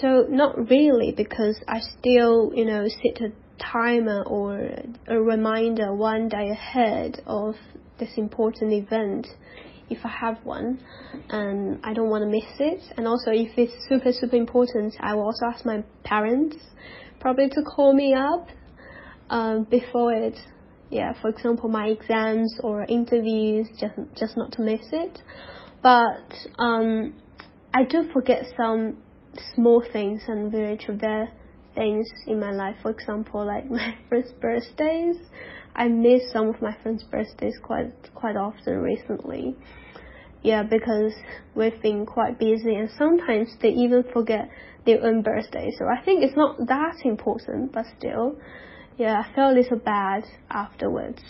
so not really because I still, you know, set a timer or a reminder one day ahead of this important event if I have one and I don't want to miss it. And also if it's super, super important, I will also ask my parents probably to call me up um, before it. Yeah, for example, my exams or interviews, just just not to miss it. But um, I do forget some small things and very trivial things in my life. For example, like my friends' birthdays. I miss some of my friends' birthdays quite quite often recently. Yeah, because we've been quite busy and sometimes they even forget their own birthday. So I think it's not that important, but still, yeah, I felt a little bad afterwards.